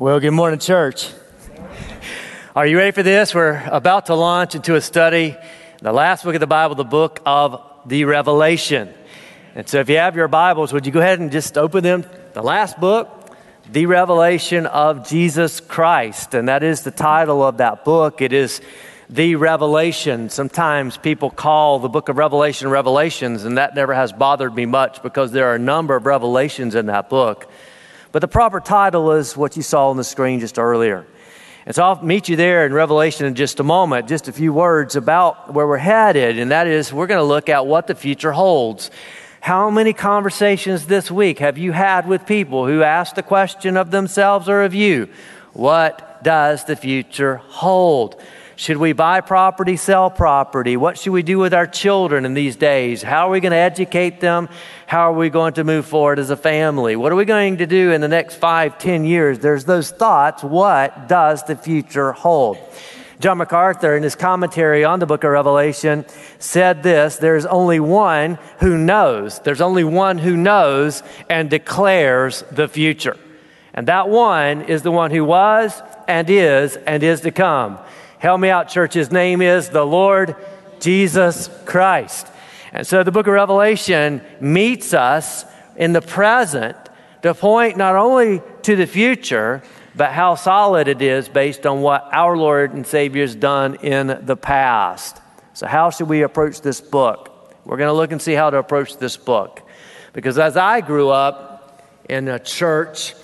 Well, good morning, church. Are you ready for this? We're about to launch into a study, the last book of the Bible, the book of the Revelation. And so, if you have your Bibles, would you go ahead and just open them? The last book, The Revelation of Jesus Christ. And that is the title of that book. It is The Revelation. Sometimes people call the book of Revelation Revelations, and that never has bothered me much because there are a number of revelations in that book. But the proper title is what you saw on the screen just earlier. And so I'll meet you there in Revelation in just a moment. Just a few words about where we're headed, and that is we're going to look at what the future holds. How many conversations this week have you had with people who ask the question of themselves or of you? What does the future hold? Should we buy property, sell property? What should we do with our children in these days? How are we going to educate them? How are we going to move forward as a family? What are we going to do in the next five, ten years? There's those thoughts. What does the future hold? John MacArthur, in his commentary on the book of Revelation, said this There's only one who knows. There's only one who knows and declares the future. And that one is the one who was and is and is to come. Help me out, church. His name is the Lord Jesus Christ. And so the book of Revelation meets us in the present to point not only to the future, but how solid it is based on what our Lord and Savior has done in the past. So, how should we approach this book? We're going to look and see how to approach this book. Because as I grew up in a church,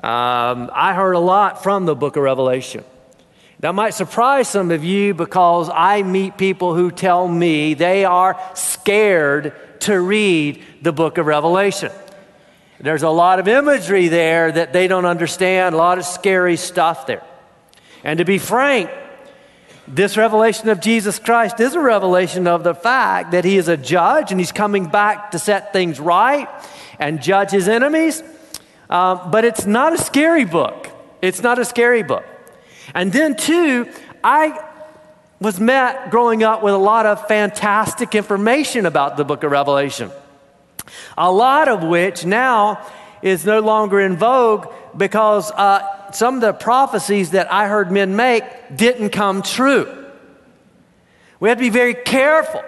um, I heard a lot from the book of Revelation. That might surprise some of you because I meet people who tell me they are scared to read the book of Revelation. There's a lot of imagery there that they don't understand, a lot of scary stuff there. And to be frank, this revelation of Jesus Christ is a revelation of the fact that he is a judge and he's coming back to set things right and judge his enemies. Um, but it's not a scary book. It's not a scary book. And then, two, I was met growing up with a lot of fantastic information about the book of Revelation, a lot of which now is no longer in vogue because uh, some of the prophecies that I heard men make didn't come true. We have to be very careful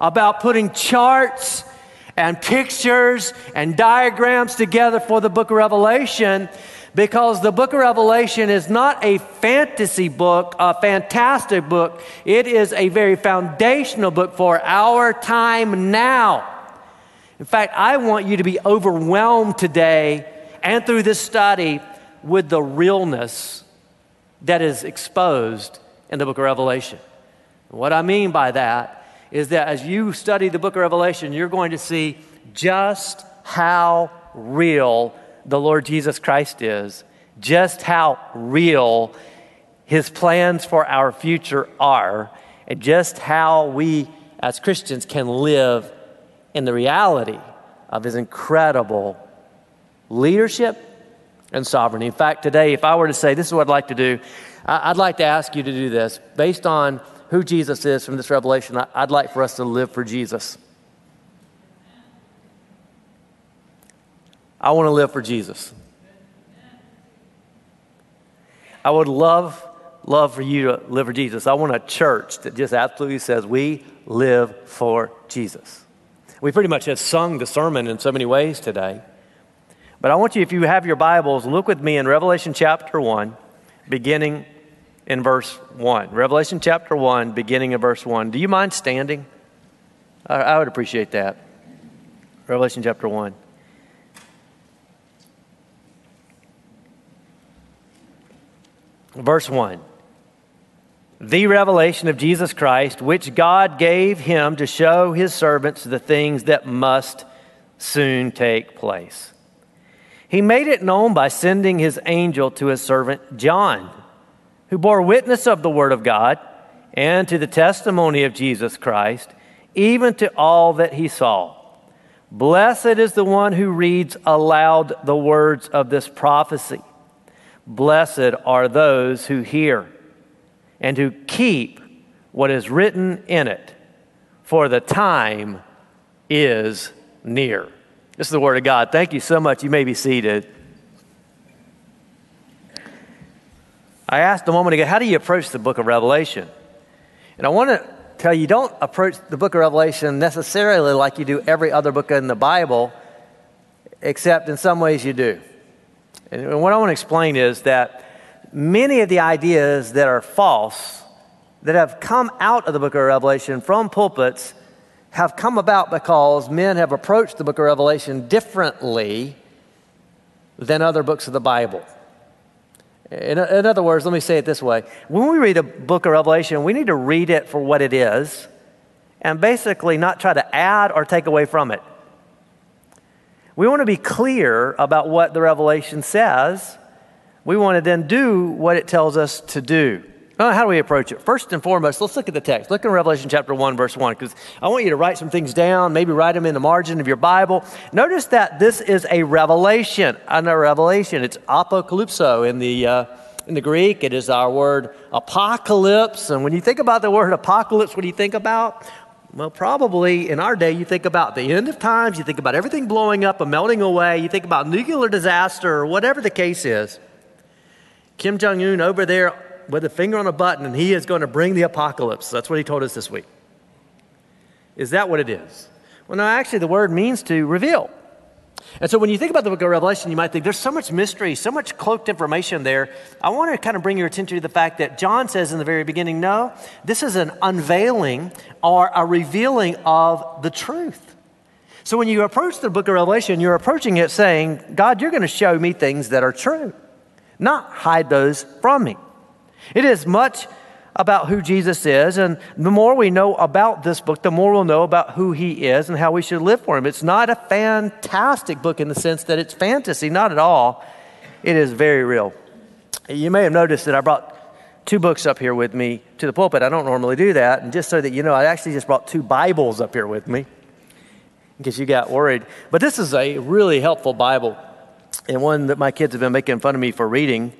about putting charts and pictures and diagrams together for the book of Revelation because the book of Revelation is not a fantasy book, a fantastic book. It is a very foundational book for our time now. In fact, I want you to be overwhelmed today and through this study with the realness that is exposed in the book of Revelation. What I mean by that is that as you study the book of Revelation, you're going to see just how real the Lord Jesus Christ is, just how real his plans for our future are, and just how we as Christians can live in the reality of his incredible leadership and sovereignty. In fact, today, if I were to say, this is what I'd like to do, I'd like to ask you to do this. Based on who Jesus is from this revelation, I'd like for us to live for Jesus. I want to live for Jesus. I would love, love for you to live for Jesus. I want a church that just absolutely says, we live for Jesus. We pretty much have sung the sermon in so many ways today. But I want you, if you have your Bibles, look with me in Revelation chapter 1, beginning in verse 1. Revelation chapter 1, beginning in verse 1. Do you mind standing? I, would appreciate that. Revelation chapter 1. Verse 1 The revelation of Jesus Christ, which God gave him to show his servants the things that must soon take place. He made it known by sending his angel to his servant John, who bore witness of the Word of God and to the testimony of Jesus Christ, even to all that he saw. Blessed is the one who reads aloud the words of this prophecy Blessed are those who hear and who keep what is written in it, for the time is near. This is the Word of God. Thank you so much. You may be seated. I asked a moment ago, how do you approach the book of Revelation? And I want to tell you, don't approach the book of Revelation necessarily like you do every other book in the Bible, except in some ways you do. And what I want to explain is that many of the ideas that are false, that have come out of the book of Revelation from pulpits, have come about because men have approached the book of Revelation differently than other books of the Bible. In, in, other words, let me say it this way when we read a book of Revelation, we need to read it for what it is and basically not try to add or take away from it. We want to be clear about what the Revelation says. We want to then do what it tells us to do. how do we approach it? First and foremost, let's look at the text. Look in Revelation chapter 1, verse 1, because I want you to write some things down, maybe write them in the margin of your Bible. Notice that this is a revelation, and a revelation. It's apocalypso in the, uh, in the Greek. It is our word apocalypse. And when you think about the word apocalypse, what do you think about? Well, probably in our day, you think about the end of times, you think about everything blowing up and melting away, you think about nuclear disaster or whatever the case is. Kim Jong un over there with a finger on a button, and he is going to bring the apocalypse. That's what he told us this week. Is that what it is? Well, no, actually, the word means to reveal. And so when you think about the book of Revelation, you might think there's so much mystery, so much cloaked information there. I want to kind of bring your attention to the fact that John says in the very beginning no, this is an unveiling or a revealing of the truth. So when you approach the book of Revelation, you're approaching it saying, God, you're going to show me things that are true, not hide those from me. It is much about who Jesus is. And the more we know about this book, the more we'll know about who he is and how we should live for him. It's not a fantastic book in the sense that it's fantasy, not at all. It is very real. You may have noticed that I brought two books up here with me to the pulpit. I don't normally do that. And just so that you know, I actually just brought two Bibles up here with me in case you got worried. But this is a really helpful Bible and one that my kids have been making fun of me for reading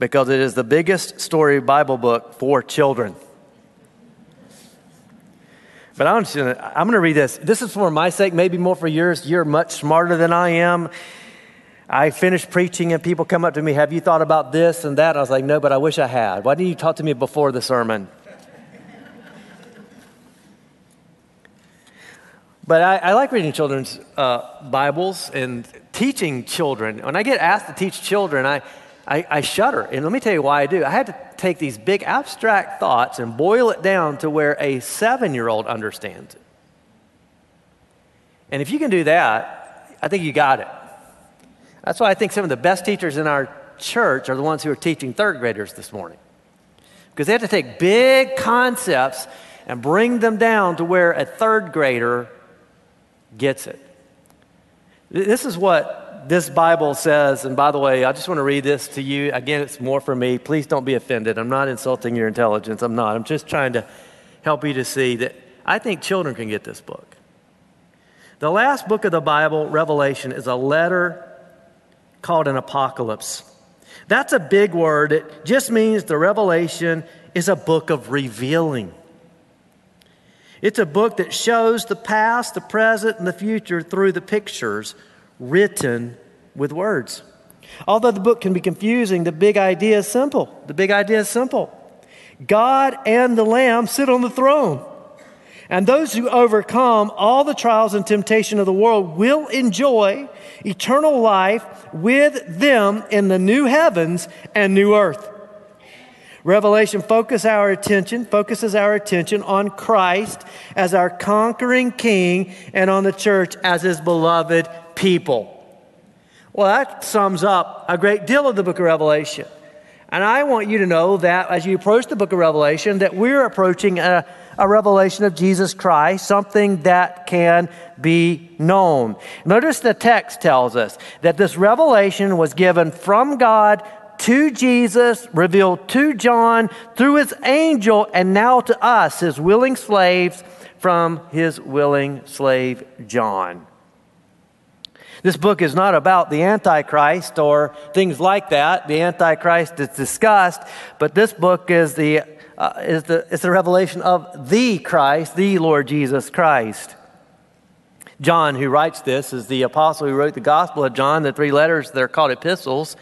because it is the biggest story Bible book for children. But I'm, gonna, I'm going to read this. This is for my sake, maybe more for yours. You're much smarter than I am. I finished preaching, and people come up to me, Have you thought about this and that? I was like, No, but I wish I had. Why didn't you talk to me before the sermon? But I, I, like reading children's uh, Bibles and teaching children. When I get asked to teach children, I, I, I shudder. And let me tell you why I do. I had to take these big abstract thoughts and boil it down to where a seven year old understands it. And if you can do that, I think you got it. That's why I think some of the best teachers in our church are the ones who are teaching third graders this morning. Because they have to take big concepts and bring them down to where a third grader gets it. This is what this Bible says, and by the way, I just want to read this to you. Again, it's more for me. Please don't be offended. I'm not insulting your intelligence. I'm not. I'm just trying to help you to see that I think children can get this book. The last book of the Bible, Revelation, is a letter called an apocalypse. That's a big word. It just means the Revelation is a book of revealing. It's a book that shows the past, the present, and the future through the pictures written with words. Although the book can be confusing, the big idea is simple. The big idea is simple God and the Lamb sit on the throne. And those who overcome all the trials and temptation of the world will enjoy eternal life with them in the new heavens and new earth. Revelation focus our attention, focuses our attention on Christ as our conquering king and on the church as his beloved people. Well, that sums up a great deal of the book of Revelation. And I want you to know that as you approach the book of Revelation, that we're approaching a, a revelation of Jesus Christ, something that can be known. Notice the text tells us that this revelation was given from God to Jesus, revealed to John through his angel, and now to us, his willing slaves, from his willing slave John. This book is not about the Antichrist or things like that. The Antichrist is discussed, but this book is the, uh, is the, is the revelation of the Christ, the Lord Jesus Christ. John, who writes this, is the apostle who wrote the Gospel of John, the three letters, they're called epistles.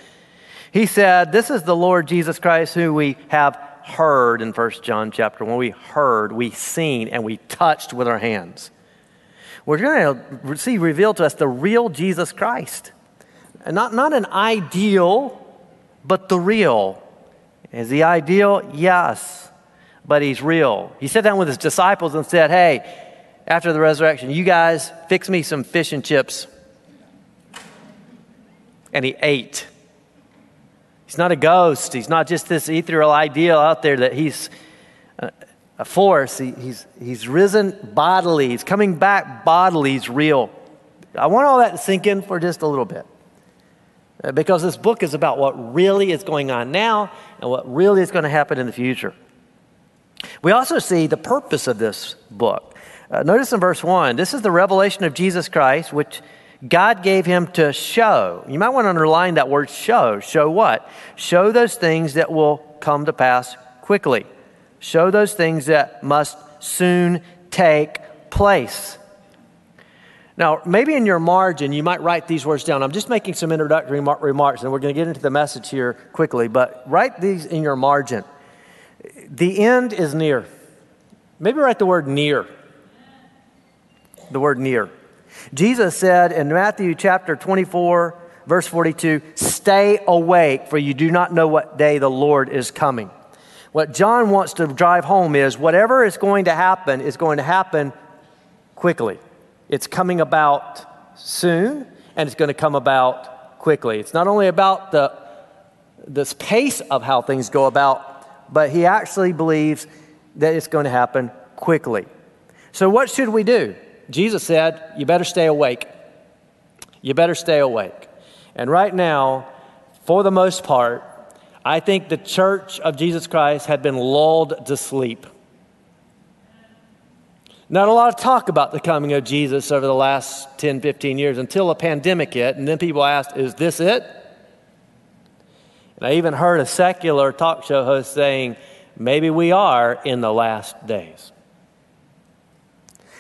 He said, This is the Lord Jesus Christ who we have heard in 1 John chapter 1. We heard, we seen, and we touched with our hands. We're going to see revealed to us the real Jesus Christ. Not, not an ideal, but the real. Is he ideal? Yes, but he's real. He sat down with his disciples and said, Hey, after the resurrection, you guys fix me some fish and chips. And he ate. He's not a ghost. He's not just this ethereal ideal out there that he's a force. He, he's, he's risen bodily. He's coming back bodily. He's real. I want all that to sink in for just a little bit. Uh, because this book is about what really is going on now and what really is going to happen in the future. We also see the purpose of this book. Uh, notice in verse 1 this is the revelation of Jesus Christ, which God gave him to show. You might want to underline that word show. Show what? Show those things that will come to pass quickly. Show those things that must soon take place. Now, maybe in your margin, you might write these words down. I'm just making some introductory remarks, and we're going to get into the message here quickly, but write these in your margin. The end is near. Maybe write the word near the word near. Jesus said in Matthew chapter 24, verse 42, Stay awake, for you do not know what day the Lord is coming. What John wants to drive home is whatever is going to happen is going to happen quickly. It's coming about soon, and it's going to come about quickly. It's not only about the this pace of how things go about, but he actually believes that it's going to happen quickly. So, what should we do? Jesus said, You better stay awake. You better stay awake. And right now, for the most part, I think the church of Jesus Christ had been lulled to sleep. Not a lot of talk about the coming of Jesus over the last 10, 15 years until a pandemic hit, and then people asked, Is this it? And I even heard a secular talk show host saying, Maybe we are in the last days.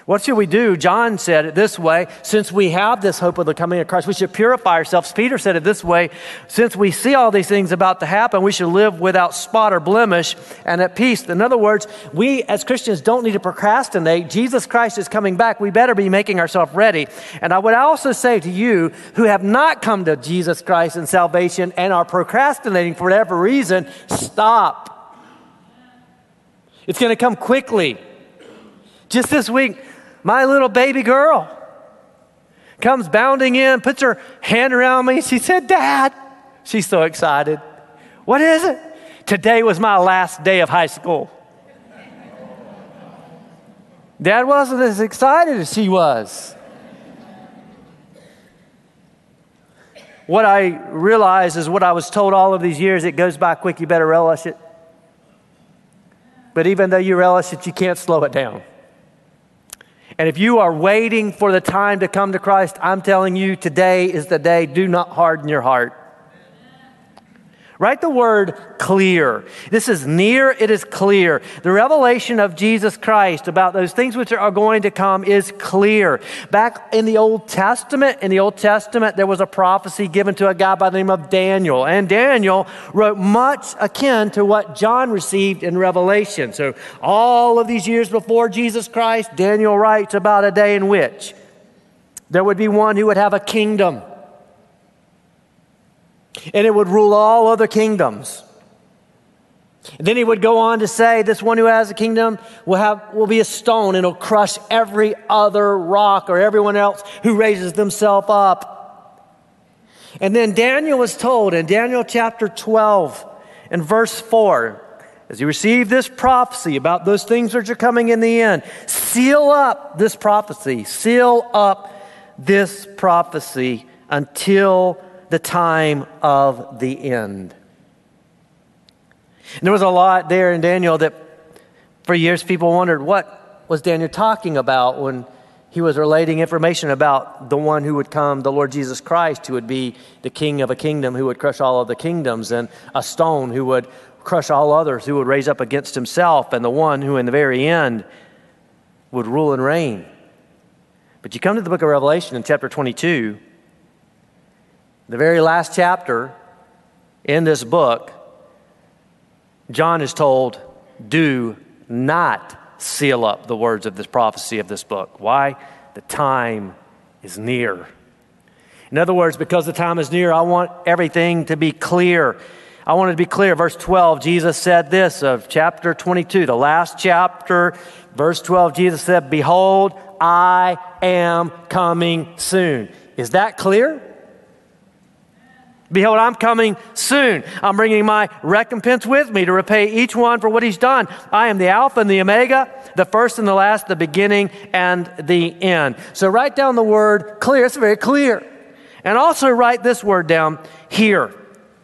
What should we do? John said it this way since we have this hope of the coming of Christ, we should purify ourselves. Peter said it this way since we see all these things about to happen, we should live without spot or blemish and at peace. In other words, we as Christians don't need to procrastinate. Jesus Christ is coming back. We better be making ourselves ready. And I would also say to you who have not come to Jesus Christ and salvation and are procrastinating for whatever reason, stop. It's going to come quickly. Just this week, my little baby girl comes bounding in, puts her hand around me. She said, Dad, she's so excited. What is it? Today was my last day of high school. Dad wasn't as excited as she was. What I realize is what I was told all of these years it goes by quick, you better relish it. But even though you relish it, you can't slow it down. And if you are waiting for the time to come to Christ, I'm telling you, today is the day. Do not harden your heart. Write the word clear. This is near, it is clear. The revelation of Jesus Christ about those things which are going to come is clear. Back in the Old Testament, in the Old Testament, there was a prophecy given to a guy by the name of Daniel. And Daniel wrote much akin to what John received in Revelation. So, all of these years before Jesus Christ, Daniel writes about a day in which there would be one who would have a kingdom and it would rule all other kingdoms. And then he would go on to say, This one who has a kingdom will, have, will be a stone and it'll crush every other rock or everyone else who raises themselves up. And then Daniel was told in Daniel chapter 12 and verse 4, as he received this prophecy about those things which are coming in the end, seal up this prophecy, seal up this prophecy until the time of the end. And there was a lot there in Daniel that for years people wondered what was Daniel talking about when he was relating information about the one who would come, the Lord Jesus Christ, who would be the king of a kingdom, who would crush all of the kingdoms, and a stone who would crush all others, who would raise up against himself, and the one who in the very end would rule and reign. But you come to the book of Revelation in chapter 22, the very last chapter, in this book, John is told, do not seal up the words of this prophecy of this book. Why? The time is near. In other words, because the time is near, I want everything to be clear. I want it to be clear. Verse 12, Jesus said this of chapter 22, the last chapter, verse 12, Jesus said, Behold, I am coming soon. Is that clear? Behold, I'm coming soon. I'm bringing my recompense with me to repay each one for what he's done. I am the Alpha and the Omega, the first and the last, the beginning and the end. So write down the word clear. It's very clear. And also write this word down here.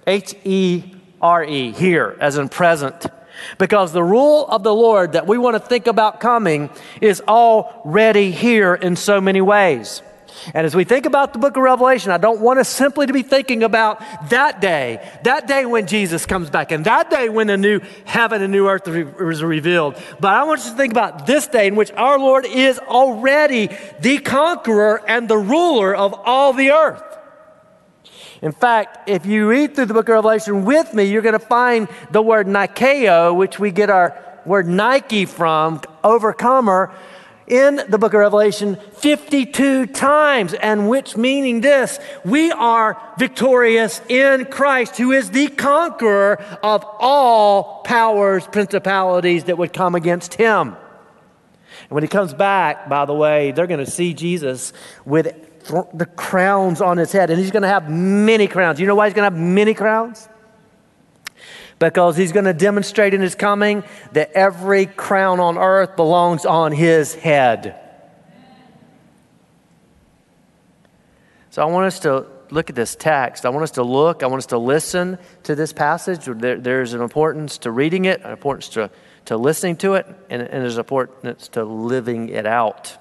H E R E, here, as in present. Because the rule of the Lord that we want to think about coming is already here in so many ways. And as we think about the book of Revelation, I don't want us simply to be thinking about that day, that day when Jesus comes back, and that day when the new heaven and new earth is revealed. But I want you to think about this day in which our Lord is already the conqueror and the ruler of all the earth. In fact, if you read through the book of Revelation with me, you're going to find the word Nikeo, which we get our word Nike from, overcomer, in the book of Revelation 52 times, and which meaning this we are victorious in Christ, who is the conqueror of all powers, principalities that would come against him. And when he comes back, by the way, they're going to see Jesus with the crowns on his head, and he's going to have many crowns. You know why he's going to have many crowns? Because he's going to demonstrate in his coming that every crown on earth belongs on his head. So I want us to look at this text. I want us to look, I want us to listen to this passage. There, there's an importance to reading it, an importance to, to listening to it, and, and there's an importance to living it out.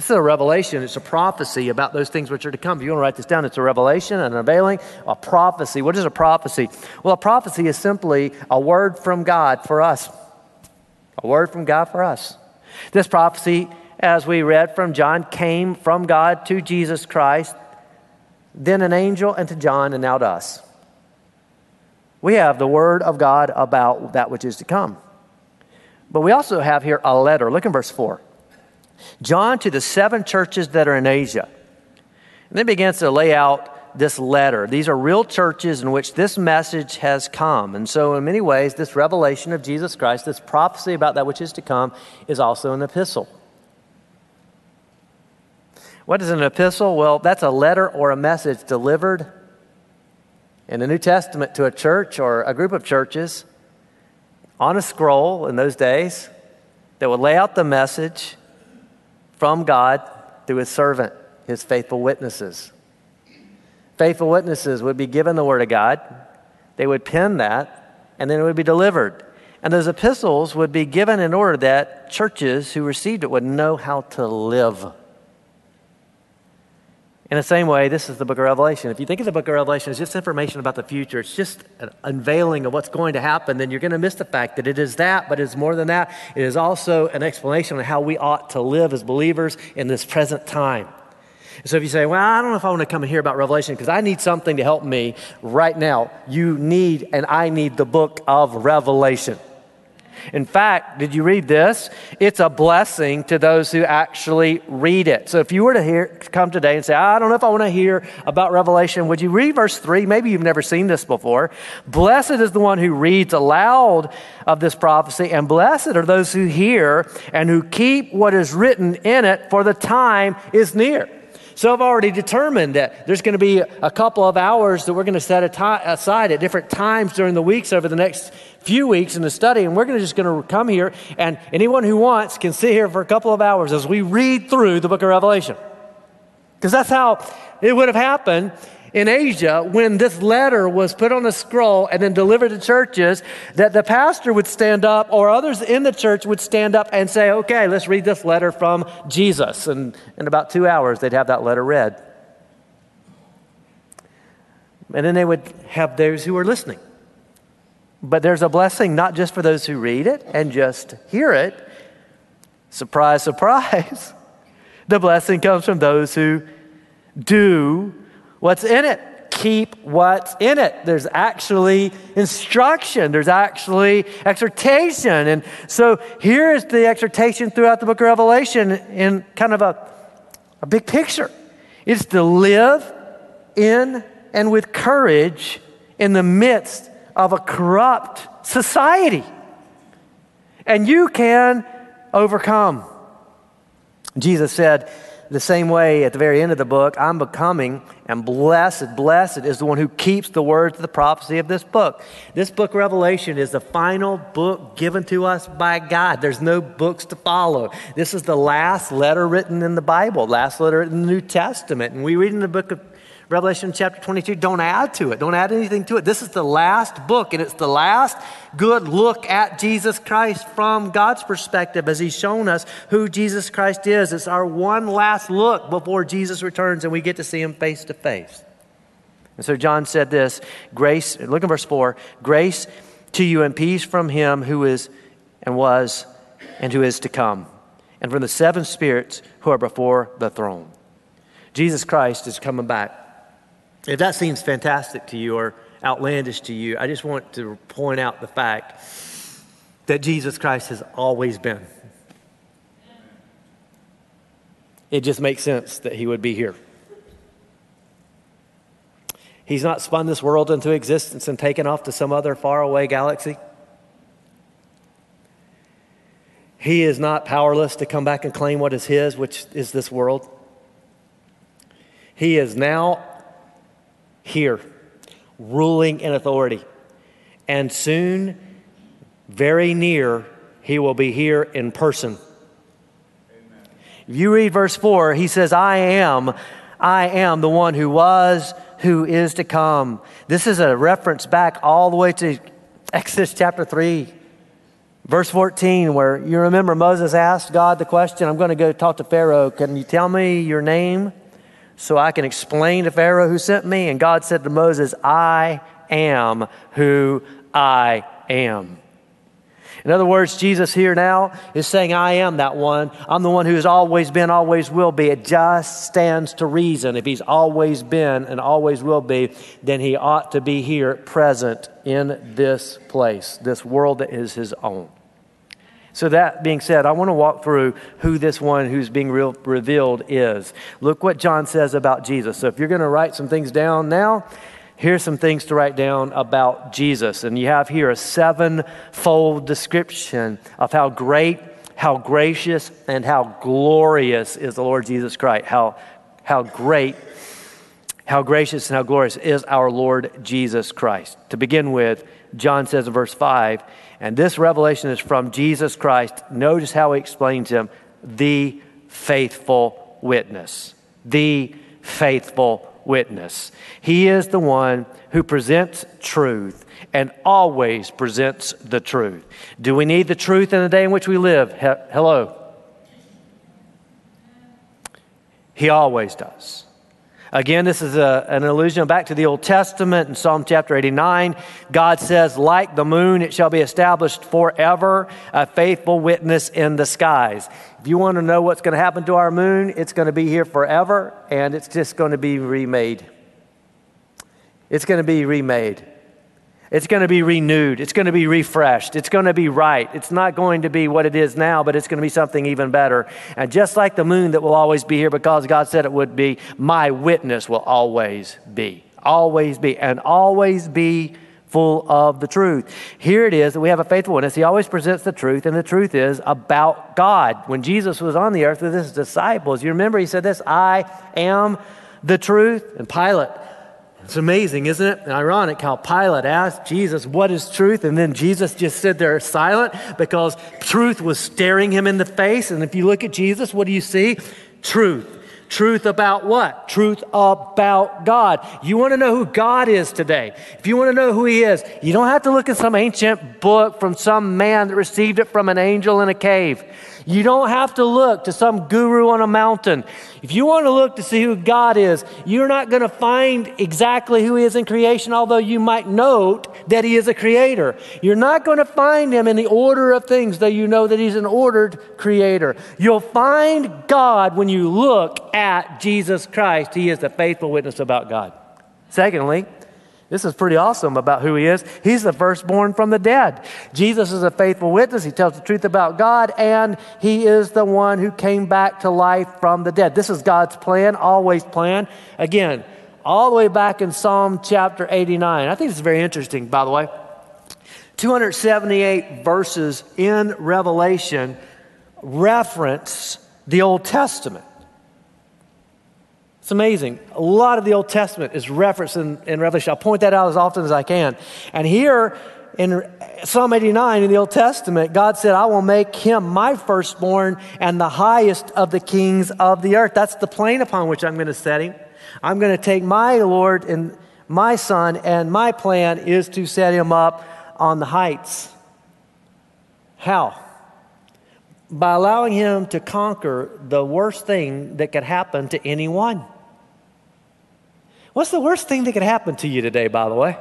This is a revelation. It's a prophecy about those things which are to come. If you want to write this down, it's a revelation, an unveiling, a prophecy. What is a prophecy? Well, a prophecy is simply a word from God for us. A word from God for us. This prophecy, as we read from John, came from God to Jesus Christ, then an angel, and to John, and now to us. We have the word of God about that which is to come. But we also have here a letter. Look in verse 4. John to the seven churches that are in Asia. And then begins to lay out this letter. These are real churches in which this message has come. And so, in many ways, this revelation of Jesus Christ, this prophecy about that which is to come, is also an epistle. What is an epistle? Well, that's a letter or a message delivered in the New Testament to a church or a group of churches on a scroll in those days that would lay out the message from God through his servant, his faithful witnesses. Faithful witnesses would be given the word of God, they would pen that, and then it would be delivered. And those epistles would be given in order that churches who received it would know how to live in the same way, this is the book of Revelation. If you think of the book of Revelation as just information about the future, it's just an unveiling of what's going to happen, then you're going to miss the fact that it is that, but it's more than that. It is also an explanation of how we ought to live as believers in this present time. So if you say, Well, I don't know if I want to come and hear about Revelation because I need something to help me right now, you need and I need the book of Revelation. In fact, did you read this? It's a blessing to those who actually read it. So if you were to hear, come today and say, I don't know if I want to hear about Revelation, would you read verse 3? Maybe you've never seen this before. Blessed is the one who reads aloud of this prophecy, and blessed are those who hear and who keep what is written in it, for the time is near. So I've already determined that there's going to be a couple of hours that we're going to set aside at different times during the weeks over the next few weeks in the study, and we're going to just going to come here, and anyone who wants can sit here for a couple of hours as we read through the book of Revelation. Because that's how it would have happened in Asia when this letter was put on a scroll and then delivered to churches, that the pastor would stand up or others in the church would stand up and say, okay, let's read this letter from Jesus. And in about two hours, they'd have that letter read. And then they would have those who were listening. But there's a blessing not just for those who read it and just hear it. Surprise, surprise. The blessing comes from those who do what's in it. keep what's in it. There's actually instruction, there's actually exhortation. And so here is the exhortation throughout the book of Revelation in kind of a, a big picture it's to live in and with courage in the midst of a corrupt society. And you can overcome. Jesus said, the same way at the very end of the book, I'm becoming, and blessed, blessed is the one who keeps the words of the prophecy of this book. This book, Revelation, is the final book given to us by God. There's no books to follow. This is the last letter written in the Bible, last letter in the New Testament. And we read in the book of Revelation chapter 22, don't add to it. Don't add anything to it. This is the last book, and it's the last good look at Jesus Christ from God's perspective as He's shown us who Jesus Christ is. It's our one last look before Jesus returns and we get to see Him face to face. And so John said this grace, look at verse 4 grace to you and peace from Him who is and was and who is to come, and from the seven spirits who are before the throne. Jesus Christ is coming back. If that seems fantastic to you or outlandish to you, I just want to point out the fact that Jesus Christ has always been. It just makes sense that he would be here. He's not spun this world into existence and taken off to some other faraway galaxy. He is not powerless to come back and claim what is his, which is this world. He is now here, ruling in authority. And soon, very near, he will be here in person. Amen. If you read verse 4, he says, I am, I am the one who was, who is to come. This is a reference back all the way to Exodus chapter 3. Verse 14, where you remember Moses asked God the question, I'm going to go talk to Pharaoh. Can you tell me your name? so I can explain to Pharaoh who sent me? And God said to Moses, I am who I am. In other words, Jesus here now is saying, I am that one. I'm the one who has always been, always will be. It just stands to reason. If he's always been and always will be, then he ought to be here present in this place, this world that is his own. So, that being said, I want to walk through who this one who's being re- revealed is. Look what John says about Jesus. So, if you're going to write some things down now, here's some things to write down about Jesus. And you have here a sevenfold description of how great, how gracious, and how glorious is the Lord Jesus Christ. How, how great, how gracious, and how glorious is our Lord Jesus Christ. To begin with, John says in verse 5, and this revelation is from Jesus Christ. Notice how he explains him the faithful witness. The faithful witness. He is the one who presents truth and always presents the truth. Do we need the truth in the day in which we live? He- hello. He always does. Again, this is a, an allusion back to the Old Testament in Psalm chapter 89. God says, Like the moon, it shall be established forever, a faithful witness in the skies. If you want to know what's going to happen to our moon, it's going to be here forever, and it's just going to be remade. It's going to be remade. It's going to be renewed. It's going to be refreshed. It's going to be right. It's not going to be what it is now, but it's going to be something even better. And just like the moon that will always be here because God said it would be, my witness will always be. Always be. And always be full of the truth. Here it is that we have a faithful witness. He always presents the truth, and the truth is about God. When Jesus was on the earth with his disciples, you remember he said this I am the truth. And Pilate it's amazing, isn't it? And ironic how Pilate asked Jesus, What is truth? And then Jesus just stood there silent because truth was staring him in the face. And if you look at Jesus, what do you see? Truth. Truth about what? Truth about God. You want to know who God is today. If you want to know who He is, you don't have to look at some ancient book from some man that received it from an angel in a cave. You don't have to look to some guru on a mountain. If you want to look to see who God is, you're not going to find exactly who He is in creation, although you might note that He is a creator. You're not going to find Him in the order of things, though you know that He's an ordered creator. You'll find God when you look at Jesus Christ. He is the faithful witness about God. Secondly, this is pretty awesome about who he is. He's the firstborn from the dead. Jesus is a faithful witness. He tells the truth about God, and he is the one who came back to life from the dead. This is God's plan, always plan. Again, all the way back in Psalm chapter 89. I think is very interesting, by the way. 278 verses in Revelation reference the Old Testament. It's amazing. A lot of the Old Testament is referenced in, in Revelation. I'll point that out as often as I can. And here in Psalm 89 in the Old Testament, God said, I will make him my firstborn and the highest of the kings of the earth. That's the plane upon which I'm going to set him. I'm going to take my Lord and my son, and my plan is to set him up on the heights. How? By allowing him to conquer the worst thing that could happen to anyone. What's the worst thing that could happen to you today, by the way?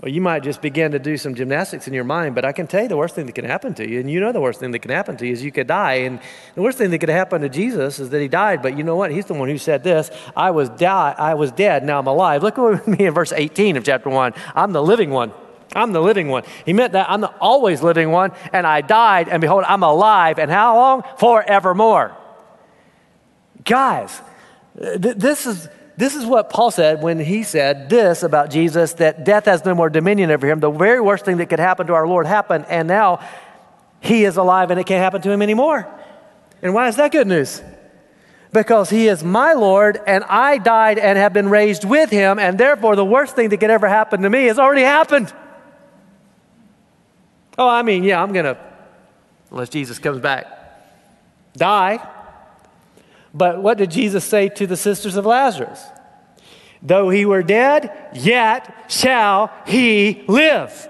Well, you might just begin to do some gymnastics in your mind, but I can tell you the worst thing that can happen to you, and you know the worst thing that can happen to you is you could die. And the worst thing that could happen to Jesus is that he died. But you know what? He's the one who said this I was, di- I was dead, now I'm alive. Look at me in verse 18 of chapter 1. I'm the living one. I'm the living one. He meant that I'm the always living one, and I died, and behold, I'm alive. And how long? Forevermore. Guys, Uh, this is this is what Paul said when he said this about Jesus that death has no more dominion over him. The very worst thing that could happen to our Lord happened, and now he is alive and it can't happen to him anymore. And why is that good news? Because he is my Lord and I died and have been raised with him, and therefore the worst thing that could ever happen to me has already happened. Oh, I mean, yeah, I'm going to, unless Jesus comes back, die but what did Jesus say to the sisters of Lazarus? Though he were dead, yet shall he live.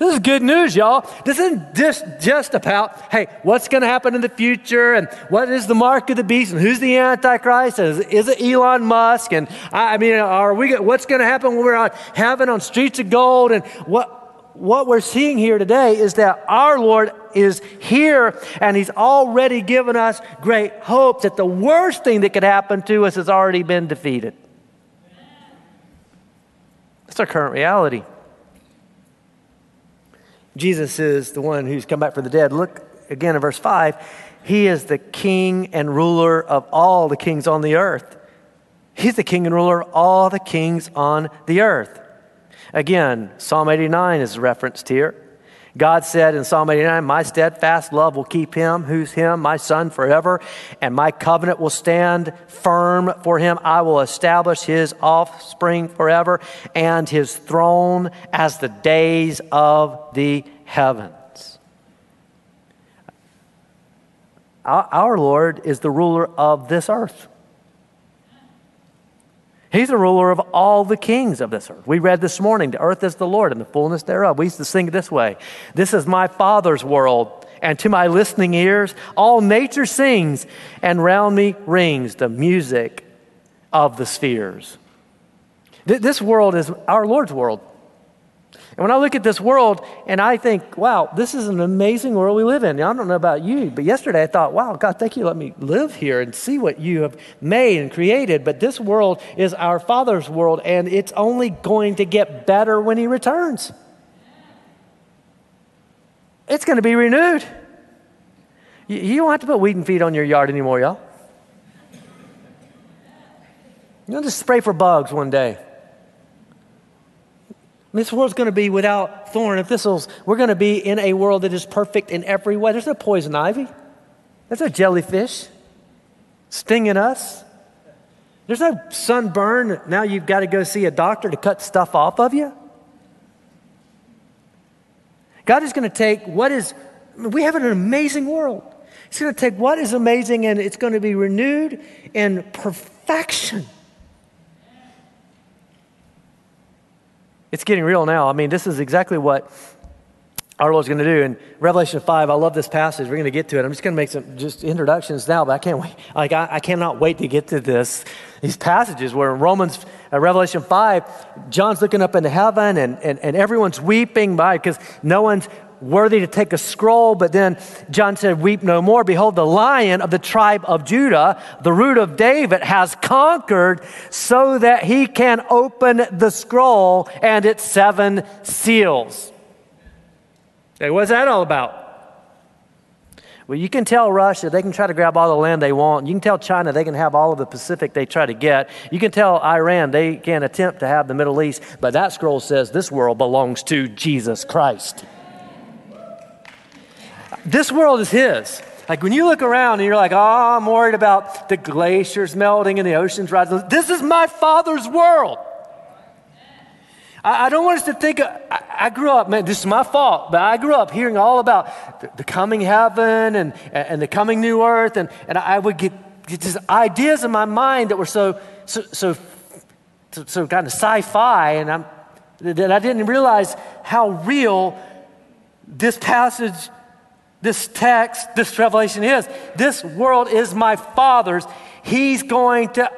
This is good news, y'all. This isn't just, just about, hey, what's going to happen in the future and what is the mark of the beast and who's the Antichrist? Is, is it Elon Musk? And I, I mean, are we, what's going to happen when we're on heaven on streets of gold? And what, what we're seeing here today is that our Lord is here and He's already given us great hope that the worst thing that could happen to us has already been defeated. That's our current reality. Jesus is the one who's come back from the dead. Look again in verse 5. He is the king and ruler of all the kings on the earth. He's the king and ruler of all the kings on the earth. Again, Psalm 89 is referenced here. God said in Psalm 89, My steadfast love will keep him, who's him, my son forever, and my covenant will stand firm for him. I will establish his offspring forever and his throne as the days of the heavens. Our Lord is the ruler of this earth. He's the ruler of all the kings of this earth. We read this morning, the earth is the Lord and the fullness thereof. We used to sing it this way This is my Father's world, and to my listening ears, all nature sings, and round me rings the music of the spheres. This world is our Lord's world. And when I look at this world and I think, wow, this is an amazing world we live in. Now, I don't know about you, but yesterday I thought, wow, God, thank you let me live here and see what you have made and created. But this world is our Father's world, and it's only going to get better when He returns. It's going to be renewed. You don't have to put weed and feed on your yard anymore, y'all. You don't just spray for bugs one day. This world's going to be without thorn and thistles. We're going to be in a world that is perfect in every way. There's no poison ivy. There's no jellyfish stinging us. There's no sunburn. Now you've got to go see a doctor to cut stuff off of you. God is going to take what is, we have an amazing world. He's going to take what is amazing and it's going to be renewed in perfection. It's getting real now. I mean, this is exactly what our Lord's going to do. In Revelation 5, I love this passage. We're going to get to it. I'm just going to make some just introductions now, but I can't wait. Like, I, I cannot wait to get to this. These passages where in Romans, uh, Revelation 5, John's looking up into heaven and, and, and everyone's weeping by because no one's worthy to take a scroll, but then John said, Weep no more. Behold, the lion of the tribe of Judah, the root of David, has conquered so that he can open the scroll and its seven seals. Hey, what's that all about? Well, you can tell Russia they can try to grab all the land they want. You can tell China they can have all of the Pacific they try to get. You can tell Iran they can attempt to have the Middle East. But that scroll says this world belongs to Jesus Christ. This world is His. Like when you look around and you're like, oh, I'm worried about the glaciers melting and the oceans rising. This is my Father's world. I, don't want us to think, I, grew up, man, this is my fault, but I grew up hearing all about the, the coming heaven and, and the coming new earth, and, and I would get, get these ideas in my mind that were so, so, so, so, so kind of sci fi, and I'm, that I didn't realize how real this passage, this text, this revelation is. This world is my Father's. He's going to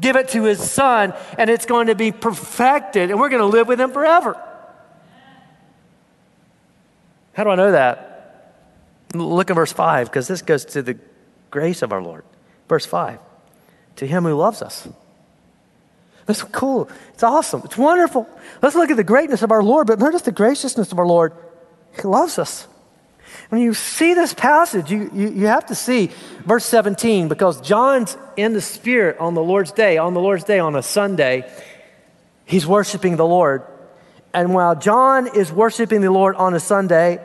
give it to his son, and it's going to be perfected, and we're going to live with him forever. How do I know that? Look at verse 5, because this goes to the grace of our Lord. Verse 5 To him who loves us. That's cool. It's awesome. It's wonderful. Let's look at the greatness of our Lord, but notice the graciousness of our Lord. He loves us. When you see this passage, you, you, you, have to see verse 17 because John's in the Spirit on the Lord's day, on the Lord's day, on a Sunday. He's worshiping the Lord. And while John is worshiping the Lord on a Sunday,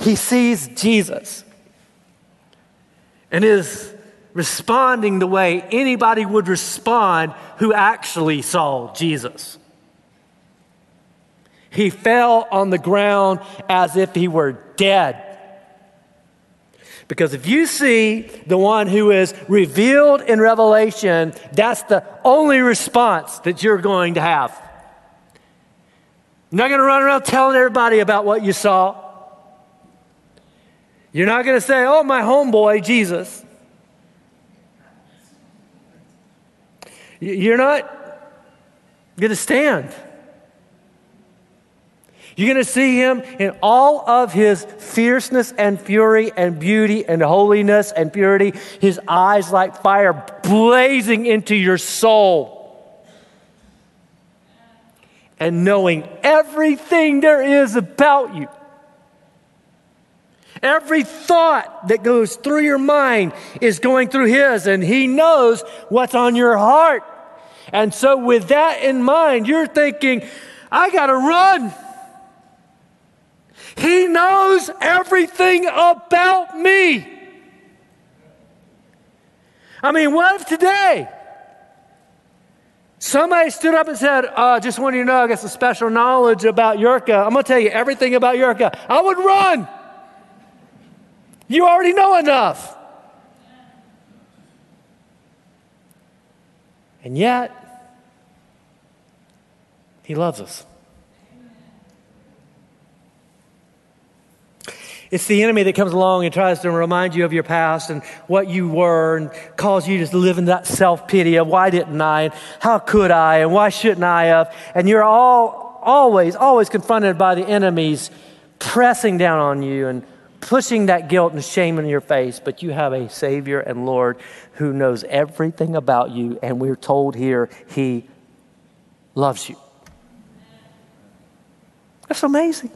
he sees Jesus and is responding the way anybody would respond who actually saw Jesus. He fell on the ground as if he were dead. Because if you see the one who is revealed in Revelation, that's the only response that you're going to have. You're not going to run around telling everybody about what you saw. You're not going to say, oh, my homeboy, Jesus. You're not going to stand. You're going to see him in all of his fierceness and fury and beauty and holiness and purity, his eyes like fire blazing into your soul. And knowing everything there is about you. Every thought that goes through your mind is going through his, and he knows what's on your heart. And so, with that in mind, you're thinking, I got to run. He knows everything about me. I mean, what if today somebody stood up and said, uh, just want you to know, I got some special knowledge about Yurka. I'm going to tell you everything about Yurka. I would run. You already know enough. And yet, He loves us. It's the enemy that comes along and tries to remind you of your past and what you were and cause you to live in that self pity of why didn't I and how could I and why shouldn't I have. And you're all always, always confronted by the enemies pressing down on you and pushing that guilt and shame in your face. But you have a Savior and Lord who knows everything about you. And we're told here He loves you. That's amazing.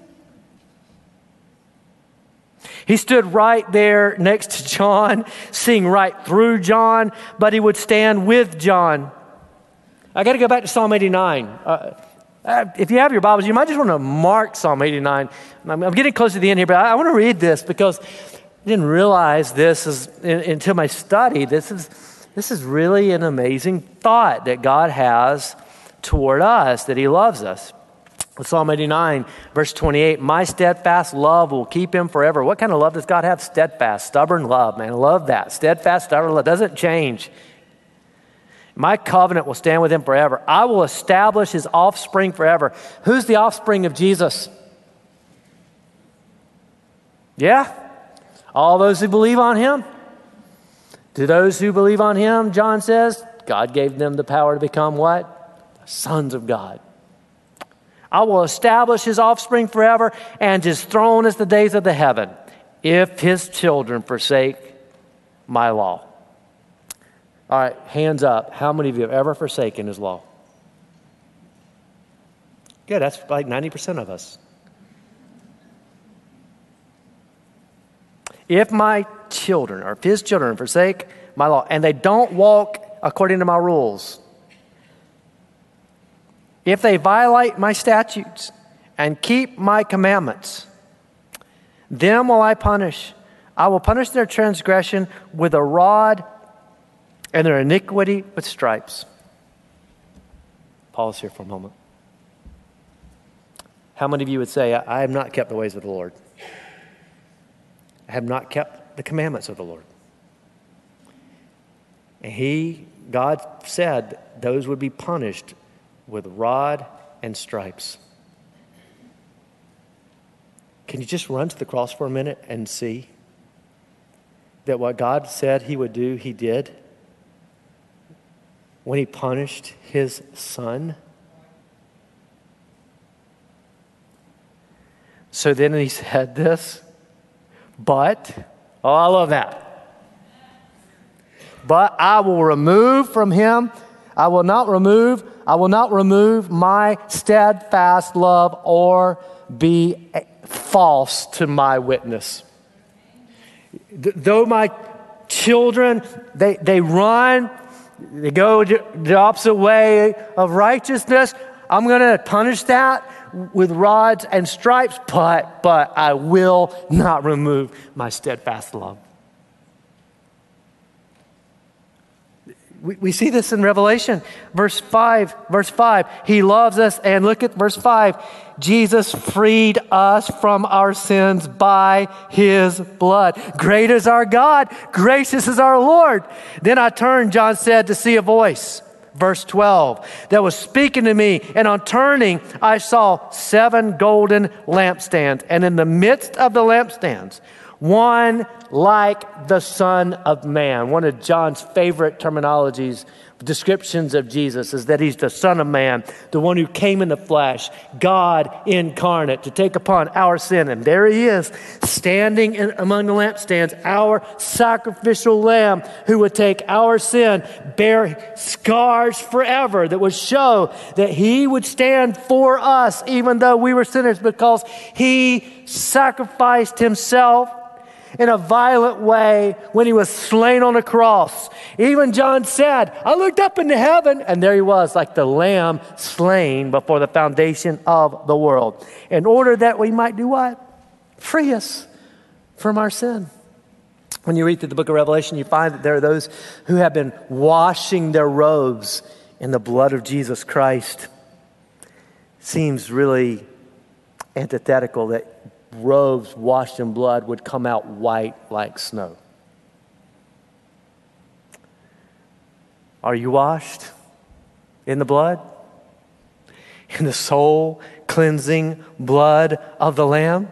He stood right there next to John, seeing right through John, but he would stand with John. I got to go back to Psalm 89. Uh, uh, if you have your Bibles, you might just want to mark Psalm 89. I'm, I'm getting close to the end here, but I, I want to read this because I didn't realize this is, in, until my study. This is, this is really an amazing thought that God has toward us, that He loves us. Psalm 89, verse 28 My steadfast love will keep him forever. What kind of love does God have? Steadfast, stubborn love, man. I love that. Steadfast, stubborn love doesn't change. My covenant will stand with him forever. I will establish his offspring forever. Who's the offspring of Jesus? Yeah? All those who believe on him. To those who believe on him, John says, God gave them the power to become what? Sons of God. I will establish his offspring forever and his throne as the days of the heaven, if his children forsake my law. All right, hands up. How many of you have ever forsaken his law? Good, that's like 90% of us. If my children, or if his children, forsake my law, and they don't walk according to my rules, if they violate my statutes and keep my commandments, them will I punish. I will punish their transgression with a rod and their iniquity with stripes. Pause here for a moment. How many of you would say, I have not kept the ways of the Lord? I have not kept the commandments of the Lord. And He, God said, those would be punished with rod and stripes. Can you just run to the cross for a minute and see that what God said He would do, He did? When He punished His Son? So then He said this, but, oh, I love that. But I will remove from Him, I will not remove I will not remove my steadfast love or be false to my witness. Though my children, they, they run, they go the opposite way of righteousness, I'm going to punish that with rods and stripes, but, but I will not remove my steadfast love. We, we see this in Revelation, verse 5. Verse 5, he loves us. And look at verse 5. Jesus freed us from our sins by his blood. Great is our God, gracious is our Lord. Then I turned, John said, to see a voice. Verse 12, that was speaking to me. And on turning, I saw seven golden lampstands. And in the midst of the lampstands, one like the Son of Man. One of John's favorite terminologies, descriptions of Jesus is that he's the Son of Man, the one who came in the flesh, God incarnate to take upon our sin. And there he is, standing in, among the lampstands, our sacrificial lamb who would take our sin, bear scars forever, that would show that he would stand for us, even though we were sinners, because he sacrificed himself in a violent way when he was slain on a cross. Even John said, I looked up into heaven, and there he was, like the lamb slain before the foundation of the world, in order that we might do what? Free us from our sin. When you read through the book of Revelation, you find that there are those who have been washing their robes in the blood of Jesus Christ. Seems really antithetical that robes washed in blood would come out white like snow. Are you washed in the blood? In the soul cleansing blood of the Lamb?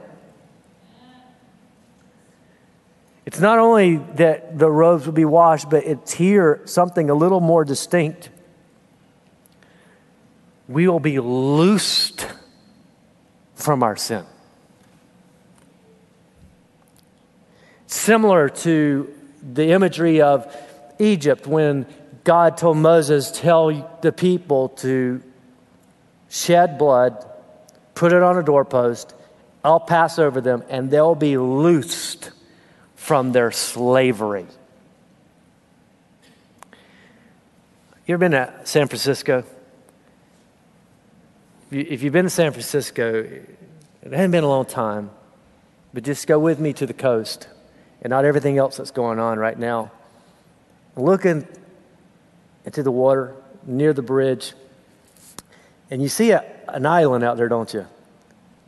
It's not only that the robes will be washed, but it's here something a little more distinct. We will be loosed from our sin. Similar to the imagery of Egypt when God told Moses, Tell the people to shed blood, put it on a doorpost, I'll pass over them, and they'll be loosed from their slavery. You ever been to San Francisco? If you've been to San Francisco, it hasn't been a long time, but just go with me to the coast and not everything else that's going on right now. Looking into the water near the bridge, and you see a, an island out there, don't you?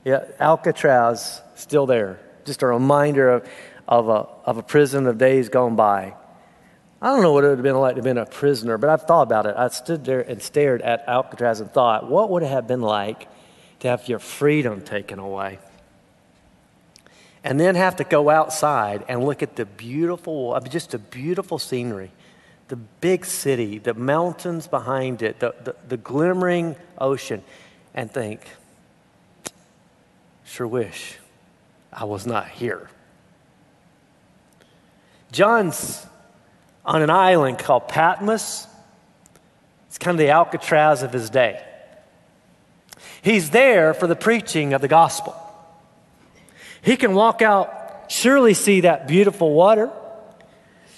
Yeah, Alcatraz still there. Just a reminder of, of, a, of a prison of days gone by. I don't know what it would have been like to have been a prisoner, but I've thought about it. I stood there and stared at Alcatraz and thought, what would it have been like to have your freedom taken away? And then have to go outside and look at the beautiful, just the beautiful scenery, the big city, the mountains behind it, the, the, the glimmering ocean, and think, Sure wish I was not here. John's on an island called Patmos. It's kind of the Alcatraz of his day. He's there for the preaching of the gospel. He can walk out, surely see that beautiful water,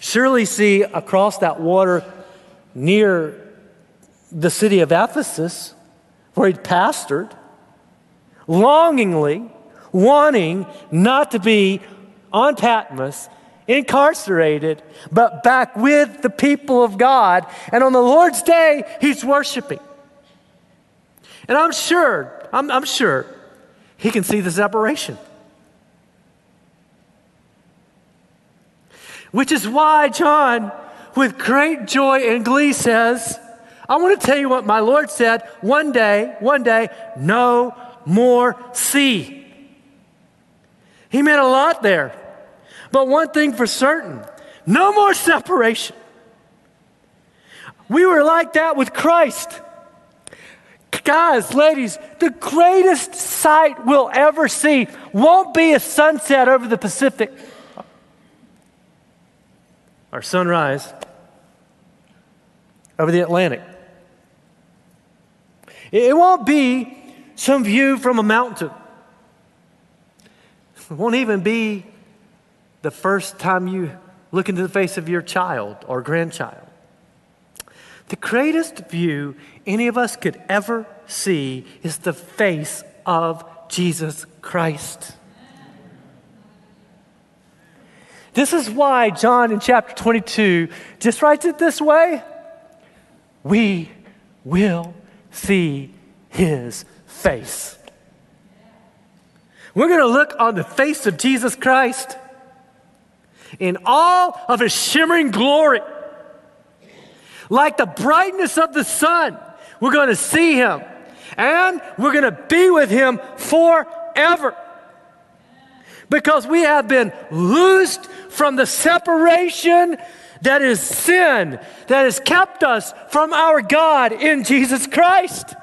surely see across that water near the city of Ephesus, where he'd pastored, longingly wanting not to be on Patmos, incarcerated, but back with the people of God. And on the Lord's day, he's worshiping. And I'm sure, I'm, I'm sure he can see the separation. Which is why John, with great joy and glee, says, I want to tell you what my Lord said one day, one day, no more sea. He meant a lot there. But one thing for certain no more separation. We were like that with Christ. Guys, ladies, the greatest sight we'll ever see won't be a sunset over the Pacific or sunrise over the Atlantic. It won't be some view from a mountain. It won't even be the first time you look into the face of your child or grandchild. The greatest view any of us could ever see is the face of Jesus Christ. This is why John in chapter 22 just writes it this way We will see his face. We're going to look on the face of Jesus Christ in all of his shimmering glory. Like the brightness of the sun, we're going to see him and we're going to be with him forever. Because we have been loosed from the separation that is sin that has kept us from our God in Jesus Christ.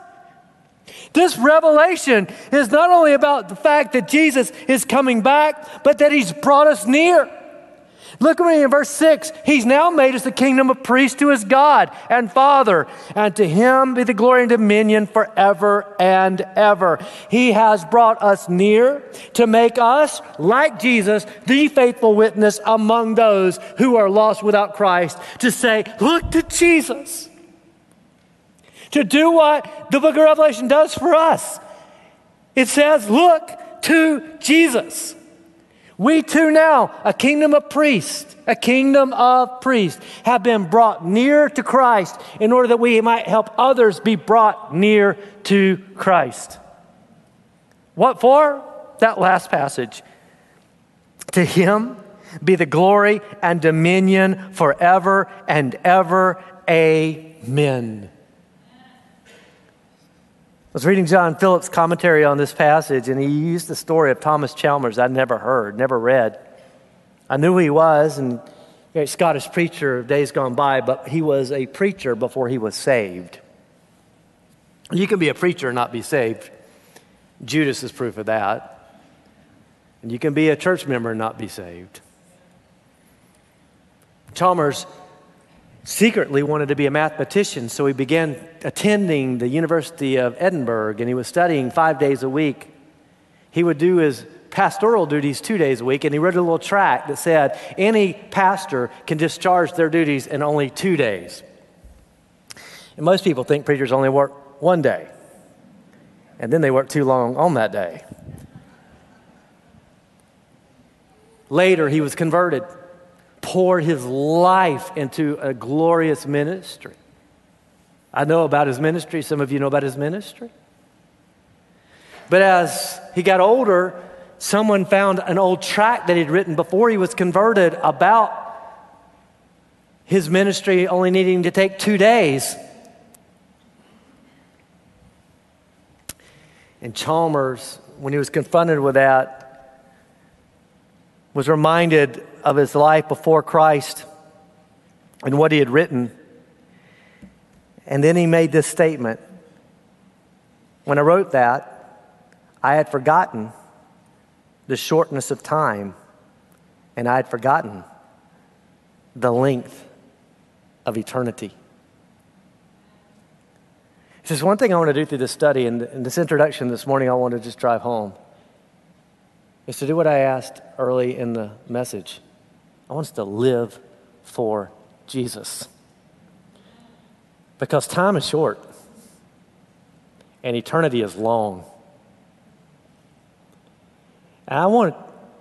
This revelation is not only about the fact that Jesus is coming back, but that he's brought us near. Look at me in verse 6. He's now made us the kingdom of priests to his God and Father, and to him be the glory and dominion forever and ever. He has brought us near to make us, like Jesus, the faithful witness among those who are lost without Christ, to say, Look to Jesus. To do what the book of Revelation does for us. It says, Look to Jesus. We too now, a kingdom of priests, a kingdom of priests, have been brought near to Christ in order that we might help others be brought near to Christ. What for? That last passage. To him be the glory and dominion forever and ever. Amen. I was reading John Phillips' commentary on this passage, and he used the story of Thomas Chalmers I'd never heard, never read. I knew he was, and a Scottish preacher of days gone by, but he was a preacher before he was saved. You can be a preacher and not be saved. Judas is proof of that. And you can be a church member and not be saved. Chalmers secretly wanted to be a mathematician, so he began attending the University of Edinburgh and he was studying five days a week. He would do his pastoral duties two days a week, and he wrote a little tract that said any pastor can discharge their duties in only two days. And most people think preachers only work one day, and then they work too long on that day. Later, he was converted poured his life into a glorious ministry. I know about his ministry. Some of you know about his ministry. But as he got older, someone found an old tract that he'd written before he was converted about his ministry only needing to take two days. And Chalmers, when he was confronted with that, was reminded of his life before Christ and what he had written. And then he made this statement When I wrote that, I had forgotten the shortness of time, and I had forgotten the length of eternity. There's one thing I want to do through this study, and in this introduction this morning, I want to just drive home, is to do what I asked early in the message. I want us to live for Jesus. Because time is short and eternity is long. And I want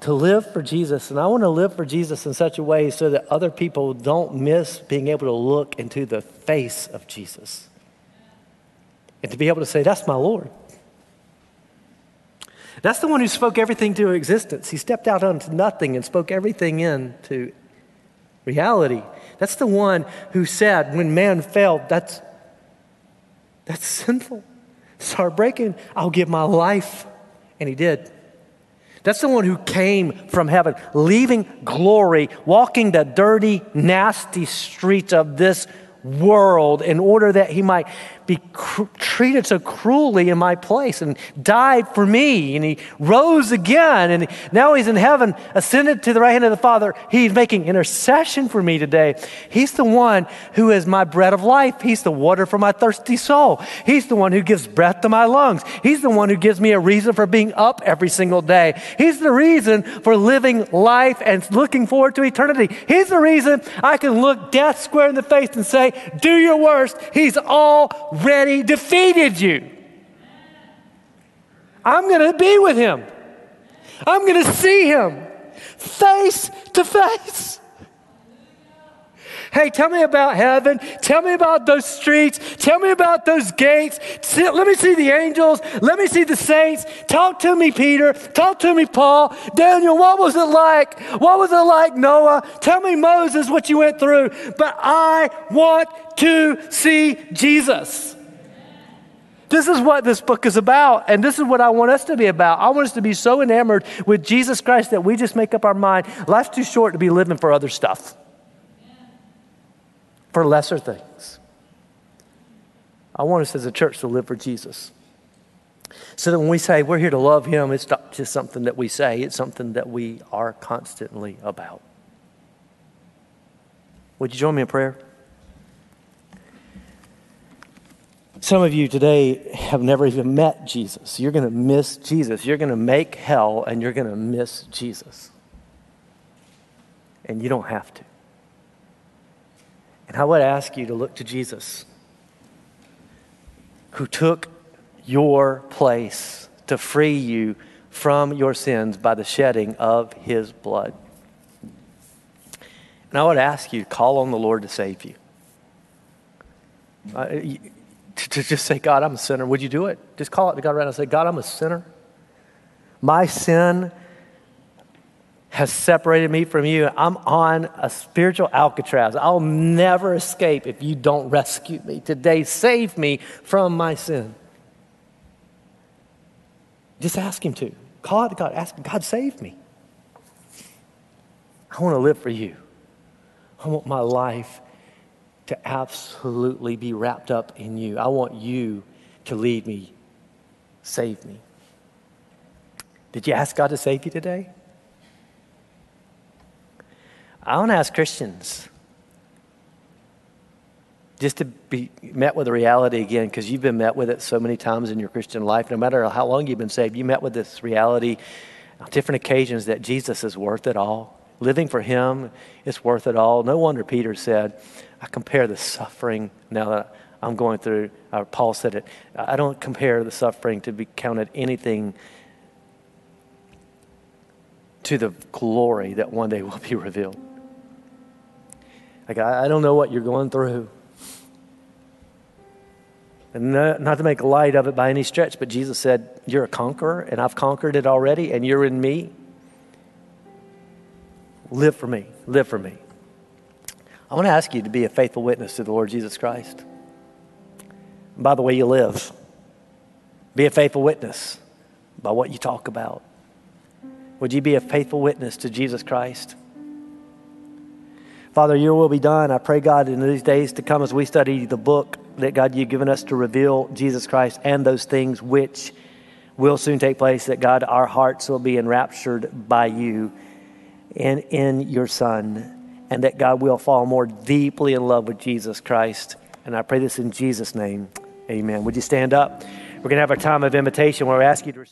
to live for Jesus, and I want to live for Jesus in such a way so that other people don't miss being able to look into the face of Jesus and to be able to say, That's my Lord. That's the one who spoke everything to existence. He stepped out onto nothing and spoke everything into reality. That's the one who said, when man failed, that's, that's sinful. It's heartbreaking. I'll give my life. And he did. That's the one who came from heaven, leaving glory, walking the dirty, nasty streets of this world in order that he might be cr- treated so cruelly in my place and died for me. And he rose again. And now he's in heaven, ascended to the right hand of the Father. He's making intercession for me today. He's the one who is my bread of life. He's the water for my thirsty soul. He's the one who gives breath to my lungs. He's the one who gives me a reason for being up every single day. He's the reason for living life and looking forward to eternity. He's the reason I can look death square in the face and say, Do your worst. He's already defeated you. I'm going to be with him. I'm going to see him face to face. Hey, tell me about heaven. Tell me about those streets. Tell me about those gates. Let me see the angels. Let me see the saints. Talk to me, Peter. Talk to me, Paul. Daniel, what was it like? What was it like, Noah? Tell me, Moses, what you went through. But I want to see Jesus. This is what this book is about, and this is what I want us to be about. I want us to be so enamored with Jesus Christ that we just make up our mind life's too short to be living for other stuff, for lesser things. I want us as a church to live for Jesus. So that when we say we're here to love Him, it's not just something that we say, it's something that we are constantly about. Would you join me in prayer? Some of you today have never even met Jesus. You're going to miss Jesus. You're going to make hell and you're going to miss Jesus. And you don't have to. And I would ask you to look to Jesus, who took your place to free you from your sins by the shedding of his blood. And I would ask you to call on the Lord to save you. Uh, to just say, God, I'm a sinner. Would you do it? Just call it to God right now and say, God, I'm a sinner. My sin has separated me from you. I'm on a spiritual Alcatraz. I'll never escape if you don't rescue me. Today, save me from my sin. Just ask Him to. Call out to God. Ask God, save me. I want to live for you. I want my life to absolutely be wrapped up in you. I want you to lead me, save me. Did you ask God to save you today? I want to ask Christians just to be met with the reality again, because you've been met with it so many times in your Christian life. No matter how long you've been saved, you met with this reality on different occasions that Jesus is worth it all. Living for Him is worth it all. No wonder Peter said, I compare the suffering now that I'm going through. Uh, Paul said it. I don't compare the suffering to be counted anything to the glory that one day will be revealed. Like, I, I don't know what you're going through. And not, not to make light of it by any stretch, but Jesus said, You're a conqueror, and I've conquered it already, and you're in me. Live for me. Live for me. I want to ask you to be a faithful witness to the Lord Jesus Christ. By the way you live, be a faithful witness by what you talk about. Would you be a faithful witness to Jesus Christ? Father, your will be done. I pray, God, in these days to come as we study the book that, God, you've given us to reveal Jesus Christ and those things which will soon take place, that God, our hearts will be enraptured by you and in your Son, and that God will fall more deeply in love with Jesus Christ. And I pray this in Jesus' name. Amen. Would you stand up? We're going to have our time of invitation where we ask you to.